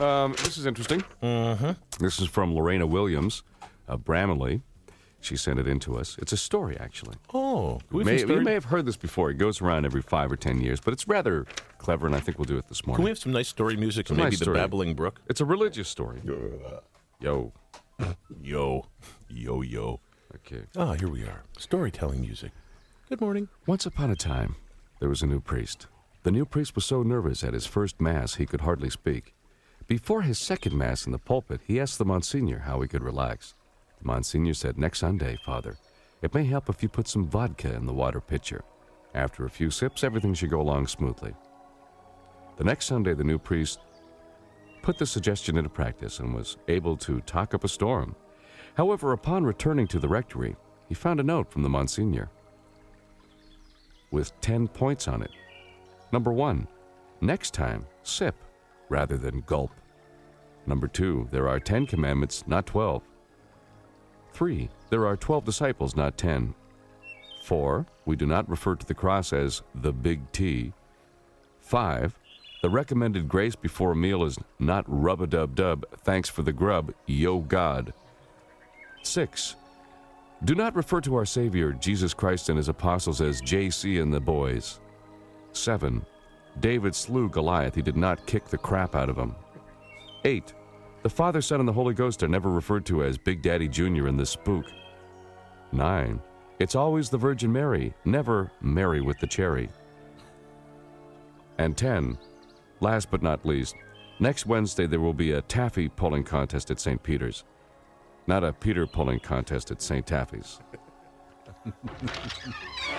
Um, this is interesting. Mm-hmm. This is from Lorena Williams of Bramalea. She sent it in to us. It's a story, actually. Oh, we May, some you may have heard this before. It goes around every five or ten years, but it's rather clever, and I think we'll do it this morning. Can we have some nice story music and Some maybe nice the story. babbling brook? It's a religious story. Yo. Yo, yo, yo. Okay. Ah, here we are. Storytelling music. Good morning. Once upon a time, there was a new priest. The new priest was so nervous at his first Mass he could hardly speak. Before his second Mass in the pulpit, he asked the Monsignor how he could relax. The Monsignor said, Next Sunday, Father, it may help if you put some vodka in the water pitcher. After a few sips, everything should go along smoothly. The next Sunday, the new priest put the suggestion into practice and was able to talk up a storm. However, upon returning to the rectory, he found a note from the Monsignor with 10 points on it. Number one, next time, sip rather than gulp. Number two, there are 10 commandments, not 12. Three, there are 12 disciples, not 10. Four, we do not refer to the cross as the big T. Five, the recommended grace before a meal is not rub a dub dub, thanks for the grub, yo God. Six, do not refer to our Savior, Jesus Christ, and his apostles as JC and the boys. 7. David slew Goliath. He did not kick the crap out of him. 8. The Father, Son, and the Holy Ghost are never referred to as Big Daddy Jr. and the Spook. 9. It's always the Virgin Mary, never Mary with the cherry. And 10. Last but not least, next Wednesday there will be a taffy pulling contest at St. Peter's. Not a Peter pulling contest at St. Taffy's.